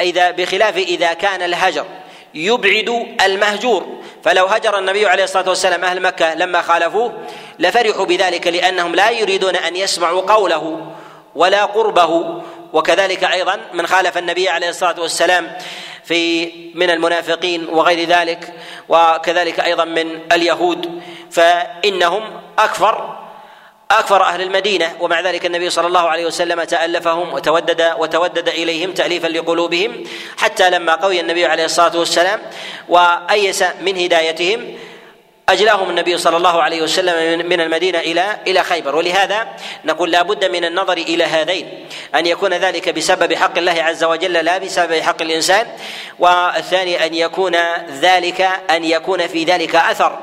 اذا بخلاف إذا كان الهجر يبعد المهجور. فلو هجر النبي عليه الصلاة والسلام أهل مكة لما خالفوه لفرحوا بذلك لأنهم لا يريدون أن يسمعوا قوله ولا قربه. وكذلك أيضا من خالف النبي عليه الصلاة والسلام في من المنافقين وغير ذلك وكذلك أيضا من اليهود. فإنهم أكفر أكفر أهل المدينة ومع ذلك النبي صلى الله عليه وسلم تألفهم وتودد وتودد إليهم تاليفا لقلوبهم حتى لما قوي النبي عليه الصلاة والسلام وأيس من هدايتهم أجلاهم النبي صلى الله عليه وسلم من المدينة إلى إلى خيبر. ولهذا نقول لا بد من النظر إلى هذين أن يكون ذلك بسبب حق الله عز وجل لا بسبب حق الإنسان والثاني أن يكون ذلك أن يكون في ذلك أثر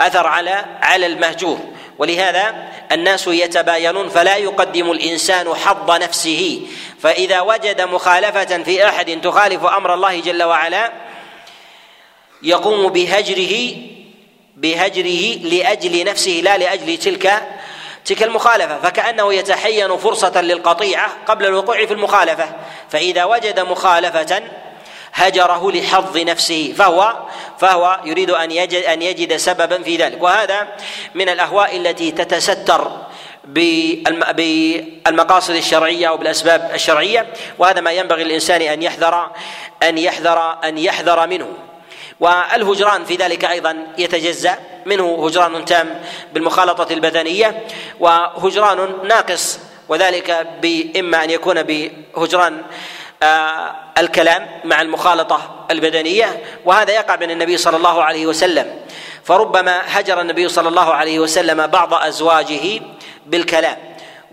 أثر على على المهجور. ولهذا الناس يتباينون فلا يقدم الإنسان حظ نفسه. فإذا وجد مخالفة في أحد تخالف أمر الله جل وعلا يقوم بهجره بهجره لأجل نفسه لا لأجل تلك تلك المخالفة. فكأنه يتحين فرصة للقطيعة قبل الوقوع في المخالفة. فإذا وجد مخالفة هجره لحظ نفسه فهو فهو يريد أن يجد أن يجد سببا في ذلك. وهذا من الأهواء التي تتستر بالمقاصد الشرعية وبالأسباب الشرعية وهذا ما ينبغي للإنسان أن يحذر أن يحذر أن يحذر منه. والهجران في ذلك أيضا يتجزأ. منه هجران تام بالمخالطة البدنية وهجران ناقص وذلك بإما أن يكون بهجران الكلام مع المخالطة البدنية وهذا يقع من النبي صلى الله عليه وسلم. فربما هجر النبي صلى الله عليه وسلم بعض أزواجه بالكلام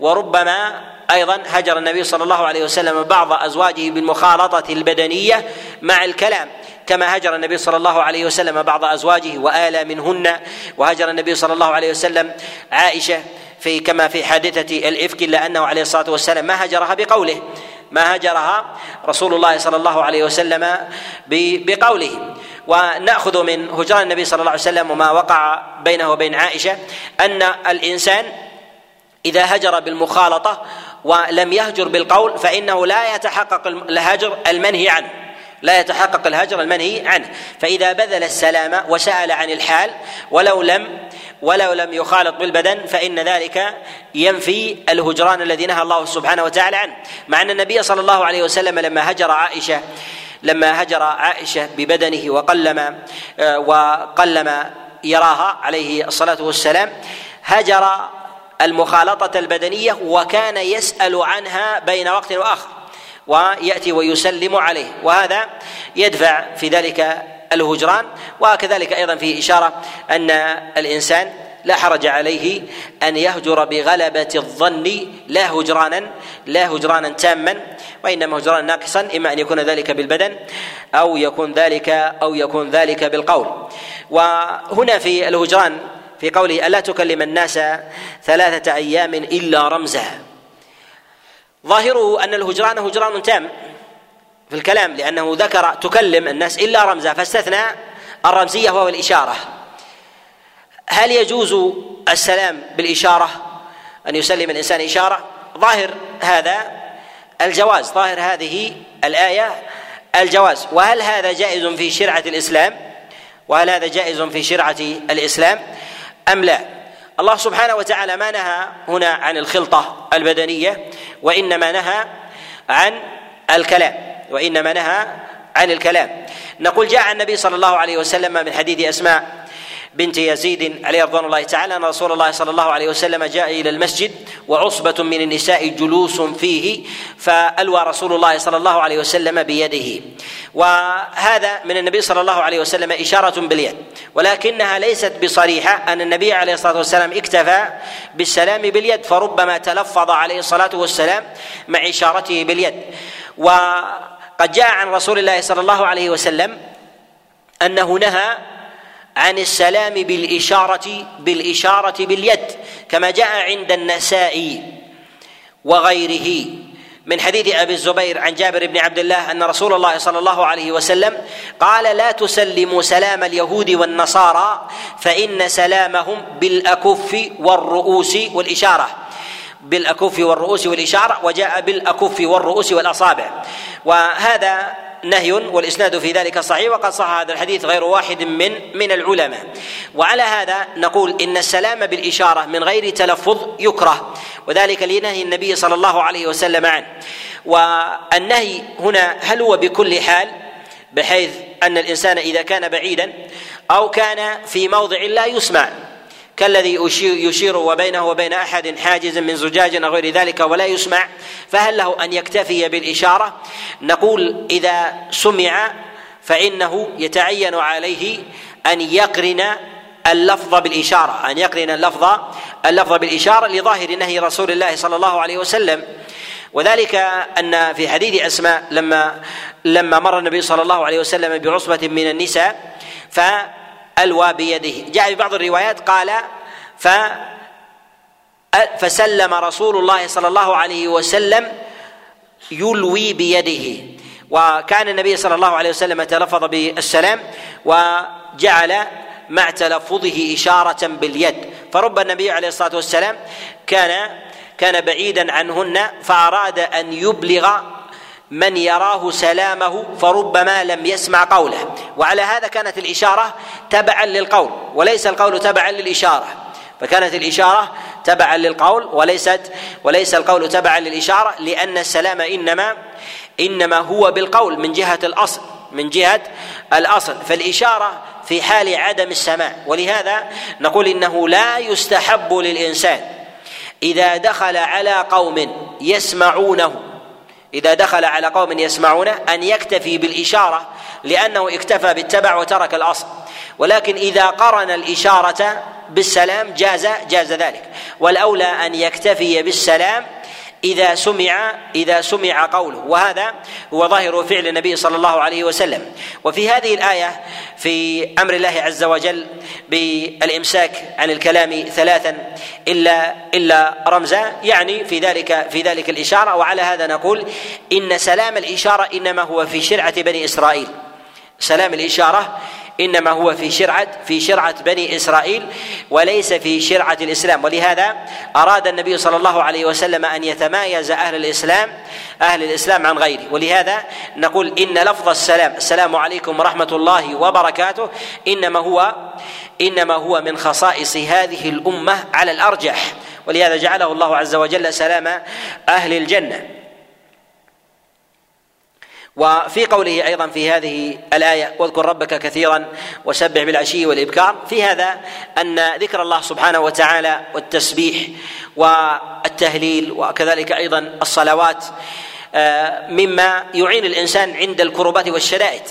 وربما أيضا هجر النبي صلى الله عليه وسلم بعض أزواجه بالمخالطة البدنية مع الكلام كما هجر النبي صلى الله عليه وسلم بعض أزواجه والى منهن وهجر النبي صلى الله عليه وسلم عائشة في كما في حادثة الإفك إلا أنه عليه الصلاة والسلام ما هجرها بقوله ما هجرها رسول الله صلى الله عليه وسلم بقوله. ونأخذ من هجران النبي صلى الله عليه وسلم وما وقع بينه وبين عائشة أن الإنسان إذا هجر بالمخالطة ولم يهجر بالقول فإنه لا يتحقق الهجر المنهي عنه. لا يتحقق الهجر المنهي عنه. فإذا بذل السلام وسأل عن الحال ولو لم ولو لم يخالط بالبدن فإن ذلك ينفي الهجران الذي نهى الله سبحانه وتعالى عنه. مع أن النبي صلى الله عليه وسلم لما هجر عائشة لما هجر عائشة ببدنه وقلم آه، وقلم يراها عليه الصلاة والسلام هجر المخالطة البدنية وكان يسأل عنها بين وقت وآخر ويأتي ويسلم عليه وهذا يدفع في ذلك الهجران وكذلك أيضا فيه إشارة أن الإنسان لا حرج عليه أن يهجر بغلبة الظن لا هجرانا لا هجرانا تاما وإنما هجرانا ناقصا إما أن يكون ذلك بالبدن أو يكون ذلك أو يكون ذلك بالقول. وهنا في الهجران في قوله ألا تكلم الناس ثلاثة أيام إلا رمزا ظاهره أن الهجران هجران تام في الكلام لأنه ذكر تكلم الناس إلا رمزا فاستثنى الرمزية وهو الإشارة. هل يجوز السلام بالإشارة؟ أن يسلم الإنسان إشارة؟ ظاهر هذا الجواز ظاهر هذه الآية الجواز. وهل هذا جائز في شرعة الإسلام؟ وهل هذا جائز في شرعة الإسلام؟ أم لا؟ الله سبحانه وتعالى ما نهى هنا عن الخلطة البدنية وإنما نهى عن الكلام وإنما نهى عن الكلام. نقول جاء النبي صلى الله عليه وسلم من حديث أسماء بنت يزيد عليه رضوان الله تعالى أن رسول الله صلى الله عليه وسلم جاء إلى المسجد وعصبة من النساء جلوس فيه فألوى رسول الله صلى الله عليه وسلم بيده. وهذا من النبي صلى الله عليه وسلم إشارة باليد ولكنها ليست بصريحة أن النبي عليه الصلاة والسلام اكتفى بالسلام باليد فربما تلفظ عليه الصلاة والسلام مع إشارته باليد. وقد جاء عن رسول الله صلى الله عليه وسلم أنه نهى عن السلام بالإشارة بالإشارة باليد كما جاء عند النسائي وغيره. من حديث أبي الزبير عن جابر بن عبد الله أن رسول الله صلى الله عليه وسلم قال لا تسلموا سلام اليهود والنصارى فإن سلامهم بالأكف والرؤوس والإشارة. بالأكف والرؤوس والإشارة وجاء بالأكف والرؤوس والأصابع. وهذا نهي والإسناد في ذلك صحيح وقد صح هذا الحديث غير واحد من من العلماء. وعلى هذا نقول إن السلام بالإشارة من غير تلفظ يكره وذلك لنهي النبي صلى الله عليه وسلم عنه. والنهي هنا هل هو بكل حال؟ بحيث أن الإنسان إذا كان بعيدا أو كان في موضع لا يسمع. كالذي يشير وبينه وبين أحد حاجز من زجاج أو غير ذلك ولا يسمع فهل له أن يكتفي بالإشارة؟ نقول إذا سمع فإنه يتعين عليه أن يقرن اللفظ بالإشارة أن يقرن اللفظ اللفظ بالإشارة لظاهر نهي رسول الله صلى الله عليه وسلم. وذلك أن في حديث أسماء لما لما مر النبي صلى الله عليه وسلم بعصبة من النساء ف ألوى بيده. جاء في بعض الروايات قال ف فسلم رسول الله صلى الله عليه وسلم يلوي بيده. وكان النبي صلى الله عليه وسلم تلفظ بالسلام وجعل مع تلفظه إشارة باليد. فرب النبي عليه الصلاة والسلام كان كان بعيدا عنهن فأراد أن يبلغ من يراه سلامه فربما لم يسمع قوله. وعلى هذا كانت الإشارة تبعا للقول وليس القول تبعا للإشارة. فكانت الإشارة تبعا للقول وليست وليس القول تبعا للإشارة لأن السلام إنما إنما هو بالقول من جهة الأصل من جهة الأصل. فالإشارة في حال عدم السماع. ولهذا نقول إنه لا يستحب للإنسان إذا دخل على قوم يسمعونه إذا دخل على قوم يسمعونه أن يكتفي بالإشارة لأنه اكتفى بالتبع وترك الأصل. ولكن إذا قرن الإشارة بالسلام جاز جاز ذلك. والأولى أن يكتفي بالسلام إذا سمع إذا سمع قوله. وهذا هو ظاهر فعل النبي صلى الله عليه وسلم. وفي هذه الآية في أمر الله عز وجل بالإمساك عن الكلام ثلاثا إلا إلا رمزا. يعني في ذلك في ذلك الإشارة. وعلى هذا نقول إن سلام الإشارة إنما هو في شرعة بني إسرائيل. سلام الإشارة. إنما هو في شرعة في شرعة بني إسرائيل وليس في شرعة الإسلام. ولهذا أراد النبي صلى الله عليه وسلم أن يتمايز أهل الإسلام أهل الإسلام عن غيره. ولهذا نقول إن لفظ السلام السلام عليكم ورحمة الله وبركاته إنما هو إنما هو من خصائص هذه الأمة على الأرجح. ولهذا جعله الله عز وجل سلام أهل الجنة. وفي قوله أيضا في هذه الآية واذكر ربك كثيرا وسبح بالعشي والإبكار في هذا أن ذكر الله سبحانه وتعالى والتسبيح والتهليل وكذلك أيضا الصلوات آه، مما يعين الإنسان عند الكربات والشدائد.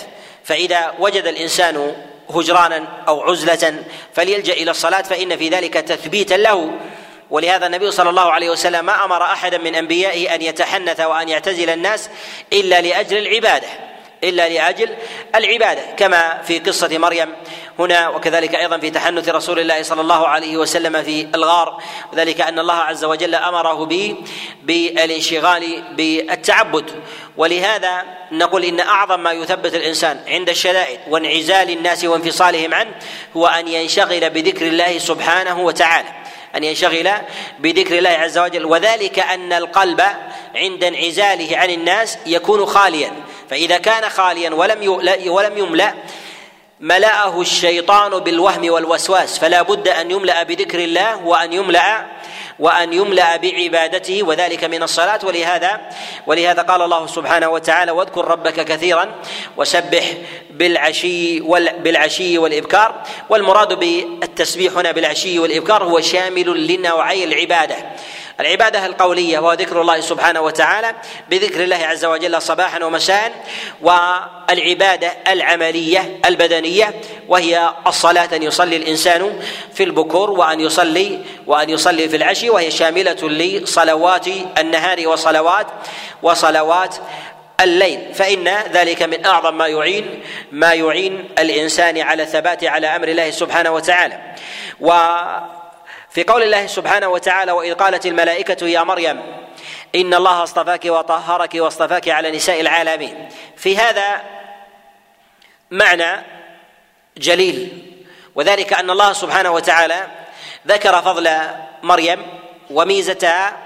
فإذا وجد الإنسان هجرانا أو عزلة فليلجأ إلى الصلاة فإن في ذلك تثبيتا له. ولهذا النبي صلى الله عليه وسلم ما أمر أحدا من انبيائه أن يتحنث وأن يعتزل الناس إلا لأجل العبادة إلا لأجل العبادة كما في قصة مريم هنا وكذلك أيضا في تحنث رسول الله صلى الله عليه وسلم في الغار وذلك أن الله عز وجل أمره به بالانشغال بالتعبد. ولهذا نقول إن أعظم ما يثبت الإنسان عند الشدائد وانعزال الناس وانفصالهم عنه هو أن ينشغل بذكر الله سبحانه وتعالى. أن ينشغل بذكر الله عز وجل وذلك أن القلب عند انعزاله عن الناس يكون خاليا. فإذا كان خاليا ولم ولم يملأ ملأه الشيطان بالوهم والوسواس فلا بد أن يملأ بذكر الله وأن يملأ وأن يملأ بعبادته وذلك من الصلاة. ولهذا ولهذا قال الله سبحانه وتعالى واذكر ربك كثيرا وسبح بالعشي بالعشي والإبكار. والمراد بالتسبيح هنا بالعشي والإبكار هو شامل لنوعي العبادة. العبادة القولية وهو ذكر الله سبحانه وتعالى بذكر الله عز وجل صباحا ومساء والعبادة العملية البدنية وهي الصلاة أن يصلي الإنسان في البكور وأن يصلي وأن يصلي في العشي وهي شاملة لصلوات النهار وصلوات وصلوات الليل. فإن ذلك من أعظم ما يعين ما يعين الإنسان على الثبات على أمر الله سبحانه وتعالى. و في قول الله سبحانه وتعالى وإذ قالت الملائكة يا مريم إن الله اصطفاك وطهرك واصطفاك على نساء العالمين. في هذا معنى جليل وذلك أن الله سبحانه وتعالى ذكر فضل مريم وميزتها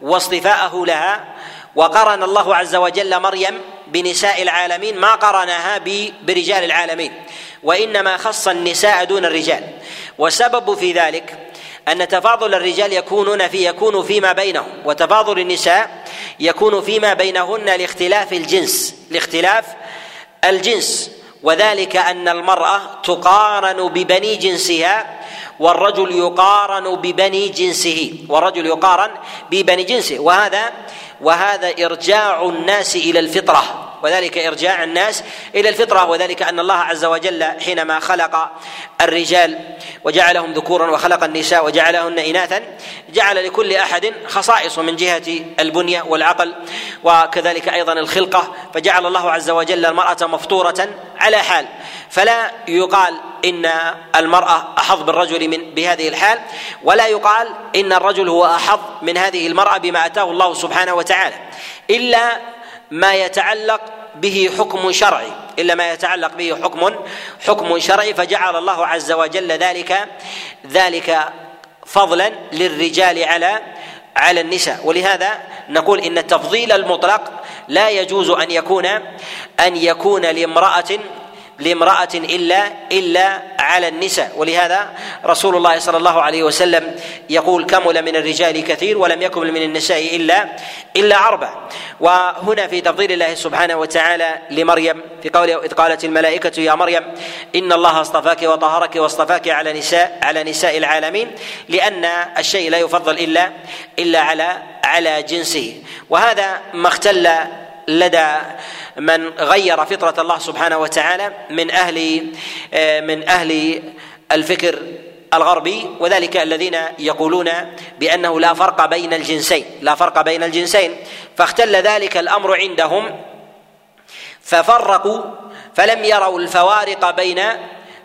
واصطفاءه لها وقرن الله عز وجل مريم بنساء العالمين ما قرنها برجال العالمين وإنما خص النساء دون الرجال. وسبب في ذلك أن تفاضل الرجال يكونون في يكون فيما بينهم وتفاضل النساء يكون فيما بينهن لاختلاف الجنس لاختلاف الجنس. وذلك أن المرأة تقارن ببني جنسها والرجل يقارن ببني جنسه والرجل يقارن ببني جنسه. وهذا وهذا إرجاع الناس إلى الفطرة. وذلك إرجاع الناس إلى الفطرة وذلك أن الله عز وجل حينما خلق الرجال وجعلهم ذكورا وخلق النساء وجعلهن إناثا جعل لكل أحد خصائص من جهة البنية والعقل وكذلك أيضا الخلقة فجعل الله عز وجل المرأة مفطورة على حال. فلا يقال إن المرأة أحظ بالرجل من بهذه الحال ولا يقال إن الرجل هو أحظ من هذه المرأة بما أتاه الله سبحانه وتعالى. إلا ما يتعلق به حكم شرعي. إلا ما يتعلق به حكم حكم شرعي فجعل الله عز وجل ذلك ذلك فضلا للرجال على على النساء. ولهذا نقول إن التفضيل المطلق لا يجوز أن يكون أن يكون لامرأة لامرأة إلا إلا على النساء. ولهذا رسول الله صلى الله عليه وسلم يقول كمل من الرجال كثير ولم يكمل من النساء إلا إلا أربع. وهنا في تفضيل الله سبحانه وتعالى لمريم في قوله إذ قالت الملائكة يا مريم إن الله اصطفاك وطهرك واصطفاك على نساء على نساء العالمين لأن الشيء لا يفضل إلا إلا على على جنسه. وهذا ما اختل لدى من غير فطرة الله سبحانه وتعالى من أهل من أهل الفكر الغربي وذلك الذين يقولون بأنه لا فرق بين الجنسين لا فرق بين الجنسين. فاختل ذلك الأمر عندهم ففرقوا فلم يروا الفوارق بين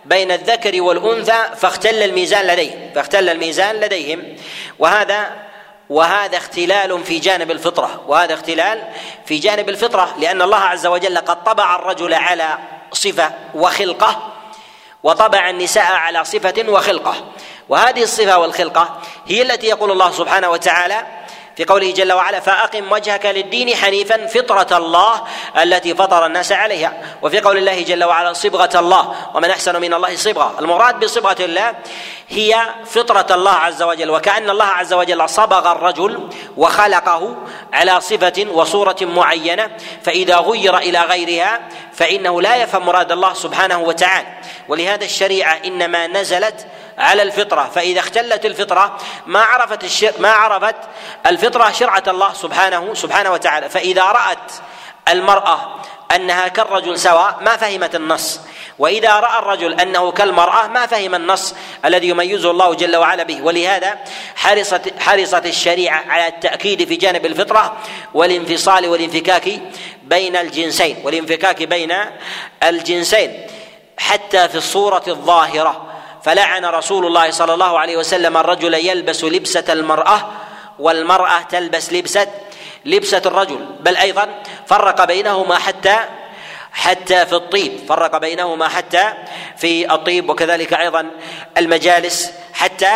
بين الذكر والأنثى فاختل الميزان لديهم فاختل الميزان لديهم. وهذا وهذا اختلال في جانب الفطرة وهذا اختلال في جانب الفطرة لأن الله عز وجل قد طبع الرجل على صفة وخلقة وطبع النساء على صفة وخلقة. وهذه الصفة والخلقة هي التي يقول الله سبحانه وتعالى في قوله جل وعلا فأقم وجهك للدين حنيفا فطرة الله التي فطر الناس عليها. وفي قول الله جل وعلا صبغة الله. ومن أحسن من الله صبغة. المراد بصبغة الله هي فطرة الله عز وجل وكأن الله عز وجل صبغ الرجل وخلقه على صفة وصورة معينة فإذا غير إلى غيرها فإنه لا يفهم مراد الله سبحانه وتعالى. ولهذا الشريعة إنما نزلت على الفطرة. فإذا اختلت الفطرة ما عرفت الشر ما عرفت الفطرة شرعة الله سبحانه سبحانه وتعالى. فإذا رأت المرأة أنها كالرجل سواء ما فهمت النص. وإذا رأى الرجل أنه كالمرأة ما فهم النص الذي يميزه الله جل وعلا به. ولهذا حرصت حرصت الشريعة على التأكيد في جانب الفطرة والانفصال والانفكاك بين الجنسين. والانفكاك بين الجنسين. حتى في الصورة الظاهرة. فلعن رسول الله صلى الله عليه وسلم الرجل يلبس لبسة المرأة والمرأة تلبس لبسة لبسة الرجل. بل أيضا فرق بينهما حتى حتى في الطيب. فرق بينهما حتى في الطيب. وكذلك أيضا المجالس حتى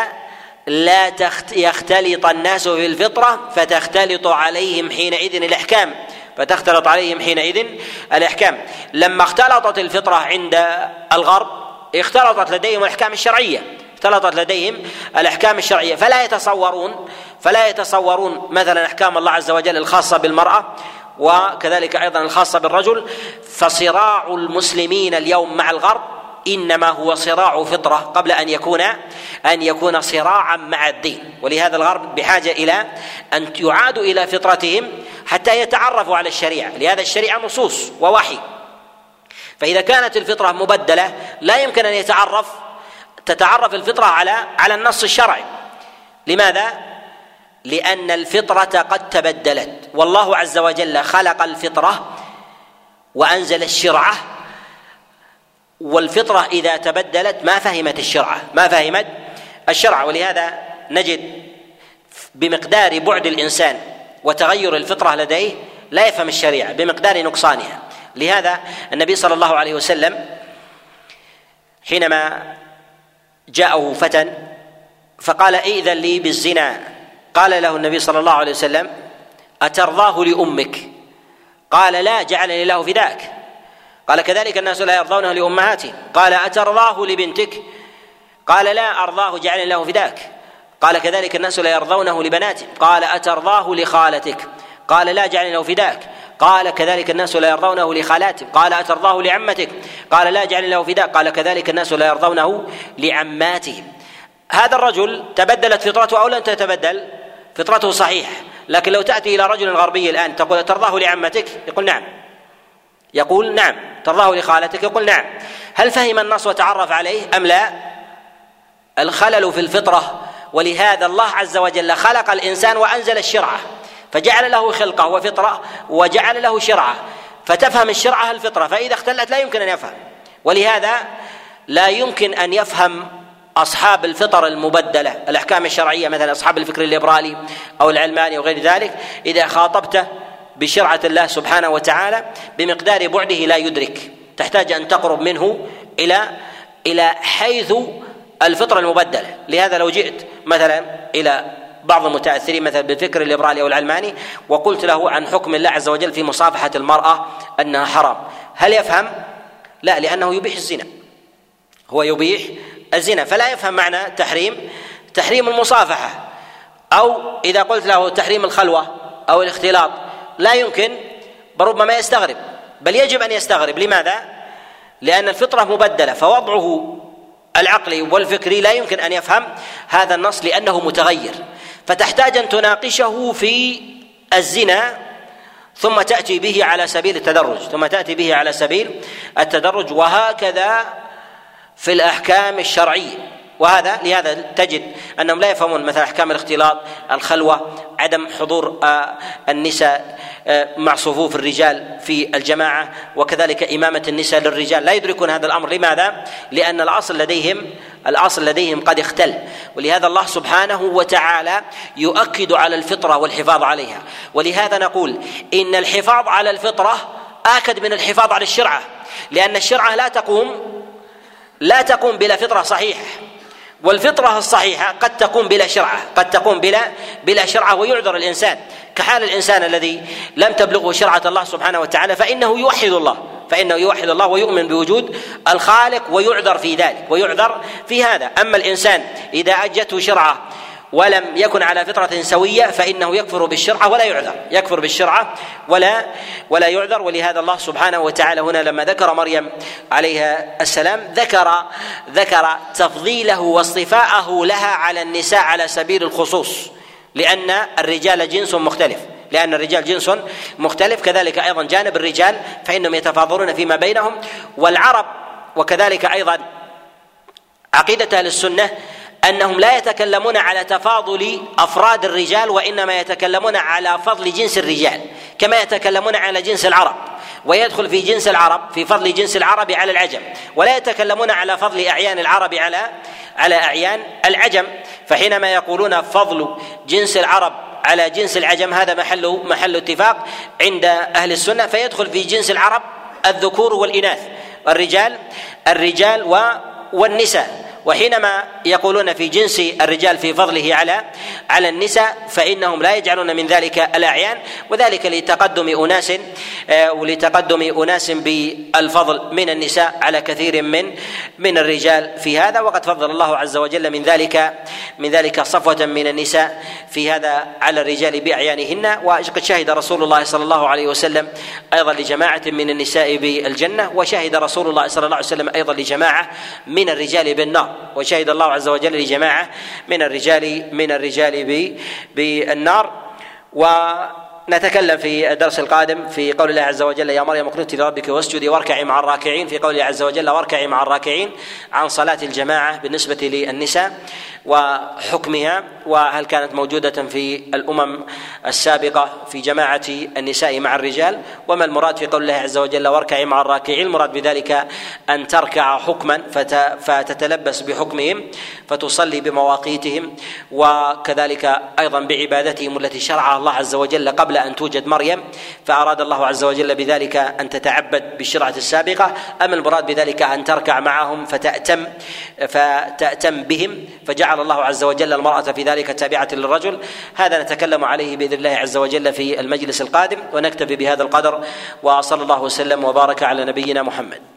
لا يختلط الناس في الفطرة فتختلط عليهم حينئذ الإحكام. فتختلط عليهم حينئذ الإحكام. لما اختلطت الفطرة عند الغرب اختلطت لديهم الأحكام الشرعية. اختلطت لديهم الأحكام الشرعية. فلا يتصورون فلا يتصورون مثلا أحكام الله عز وجل الخاصة بالمرأة وكذلك أيضا الخاصة بالرجل. فصراع المسلمين اليوم مع الغرب إنما هو صراع فطرة قبل أن يكون أن يكون صراعا مع الدين. ولهذا الغرب بحاجة إلى أن يعادوا إلى فطرتهم حتى يتعرفوا على الشريعة. لهذا الشريعة نصوص ووحي. فإذا كانت الفطرة مبدلة لا يمكن أن يتعرف تتعرف الفطرة على على النص الشرعي. لماذا؟ لأن الفطرة قد تبدلت. والله عز وجل خلق الفطرة وأنزل الشرعة والفطرة إذا تبدلت ما فهمت الشرعة. ما فهمت الشرع. ولهذا نجد بمقدار بعد الإنسان وتغير الفطرة لديه لا يفهم الشريعة بمقدار نقصانها. لهذا النبي صلى الله عليه وسلم حينما جاءه فتى فقال ائذن لي بالزنا. قال له النبي صلى الله عليه وسلم أترضاه لأمك؟ قال لا جعلني الله فداك. قال كذلك الناس لا يرضونه لأمهاتهم قال أترضاه لبنتك؟ قال لا أرضاه جعلني الله فداك. قال كذلك الناس لا يرضونه لبناتهم قال أترضاه لخالتك. قال لا جعلني له فداك. قال كذلك الناس لا يرضونه لخالاتهم قال أترضاه لعمتك. قال لا جعلني له فداك. قال كذلك الناس لا يرضونه لعماتهم. هذا الرجل تبدلت فطرته أو لم تتبدل؟ فطرته صحيحة لكن لو تأتي إلى رجل غربي الآن تقول ترضاه لعمتك؟ يقول نعم. يقول نعم. ترضاه لخالتك؟ يقول نعم. هل فهم النص وتعرف عليه أم لا؟ الخلل في الفطرة. ولهذا الله عز وجل خلق الإنسان وأنزل الشرعة. فجعل له خلقة وفطرة وجعل له شرعة. فتفهم الشرعة الفطرة فإذا اختلت لا يمكن أن يفهم. ولهذا لا يمكن أن يفهم أصحاب الفطر المبدلة الأحكام الشرعية مثلا أصحاب الفكر الليبرالي أو العلماني وغير ذلك إذا خاطبته بشرعة الله سبحانه وتعالى بمقدار بعده لا يدرك. تحتاج أن تقرب منه إلى إلى حيث الفطرة المبدلة. لهذا لو جئت مثلا إلى بعض المتاثرين مثلا بالفكر الليبرالي أو العلماني وقلت له عن حكم الله عز وجل في مصافحة المرأة أنها حرام. هل يفهم؟ لا لأنه يبيح الزنا. هو يبيح الزنا فلا يفهم معنى تحريم. تحريم المصافحة أو إذا قلت له تحريم الخلوة أو الاختلاط لا يمكن ربما يستغرب. بل يجب أن يستغرب. لماذا؟ لأن الفطرة مبدلة فوضعه العقلي والفكري لا يمكن أن يفهم هذا النص لأنه متغير. فتحتاج أن تناقشه في الزنا ثم تأتي به على سبيل التدرج ثم تأتي به على سبيل التدرج وهكذا في الأحكام الشرعية. وهذا لهذا تجد أنهم لا يفهمون مثلا أحكام الاختلاط الخلوة عدم حضور آه، النساء. مع صفوف الرجال في الجماعة وكذلك إمامة النساء للرجال. لا يدركون هذا الأمر. لماذا؟ لأن الأصل لديهم الأصل لديهم قد اختل. ولهذا الله سبحانه وتعالى يؤكد على الفطرة والحفاظ عليها. ولهذا نقول إن الحفاظ على الفطرة آكد من الحفاظ على الشرعة. لأن الشرعة لا تقوم لا تقوم بلا فطرة صحيحة. والفطرة الصحيحة قد تكون بلا شرعة قد تكون بلا بلا شرعة ويعذر الإنسان. كحال الإنسان الذي لم تبلغه شرعة الله سبحانه وتعالى فإنه يوحد الله فإنه يوحد الله ويؤمن بوجود الخالق ويعذر في ذلك ويعذر في هذا. أما الإنسان إذا أجته شرعة ولم يكن على فطرة سوية فإنه يكفر بالشرعة ولا يعذر. يكفر بالشرعة ولا ولا يعذر. ولهذا الله سبحانه وتعالى هنا لما ذكر مريم عليها السلام ذكر ذكر تفضيله واصطفاءه لها على النساء على سبيل الخصوص لأن الرجال جنس مختلف لأن الرجال جنس مختلف. كذلك أيضا جانب الرجال فإنهم يتفاضلون فيما بينهم والعرب وكذلك أيضا عقيدة أهل السنة أنهم لا يتكلمون على تفاضل أفراد الرجال وإنما يتكلمون على فضل جنس الرجال كما يتكلمون على جنس العرب ويدخل في جنس العرب في فضل جنس العرب على العجم ولا يتكلمون على فضل أعيان العرب على على أعيان العجم فحينما يقولون فضل جنس العرب على جنس العجم هذا محل محل اتفاق عند أهل السنة فيدخل في جنس العرب الذكور والإناث الرجال الرجال والنساء. وحينما يقولون في جنس الرجال في فضله على على النساء فإنهم لا يجعلون من ذلك الأعيان وذلك لتقدم أناس آه، ولتقدم أناس بالفضل من النساء على كثير من من الرجال في هذا وقد فضل الله عز وجل من ذلك من ذلك صفوة من النساء في هذا على الرجال بأعيانهن. وقد شهد رسول الله صلى الله عليه وسلم أيضا لجماعة من النساء بالجنة وشهد رسول الله صلى الله عليه وسلم أيضا لجماعة من الرجال بالنار. وشهد الله عز وجل لجماعة من الرجال من الرجال بالنار. و نتكلم في الدرس القادم في قول الله عز وجل يا مريم اقنتي لربك واسجدي واركعي مع الراكعين في قوله عز وجل واركعي مع الراكعين عن صلاة الجماعة بالنسبة للنساء وحكمها وهل كانت موجودة في الأمم السابقة في جماعة النساء مع الرجال. وما المراد في قول الله عز وجل واركعي مع الراكعين المراد بذلك أن تركع حكما فتتلبس بحكمهم فتصلي بمواقيتهم وكذلك أيضا بعبادتهم التي شرعها الله عز وجل قبل أن توجد مريم فأراد الله عز وجل بذلك أن تتعبد بالشرعة السابقة اما المراد بذلك أن تركع معهم فتأتم فتأتم بهم فجعل الله عز وجل المرأة في ذلك تابعة للرجل. هذا نتكلم عليه بإذن الله عز وجل في المجلس القادم ونكتفي بهذا القدر وصلى الله وسلم وبارك على نبينا محمد.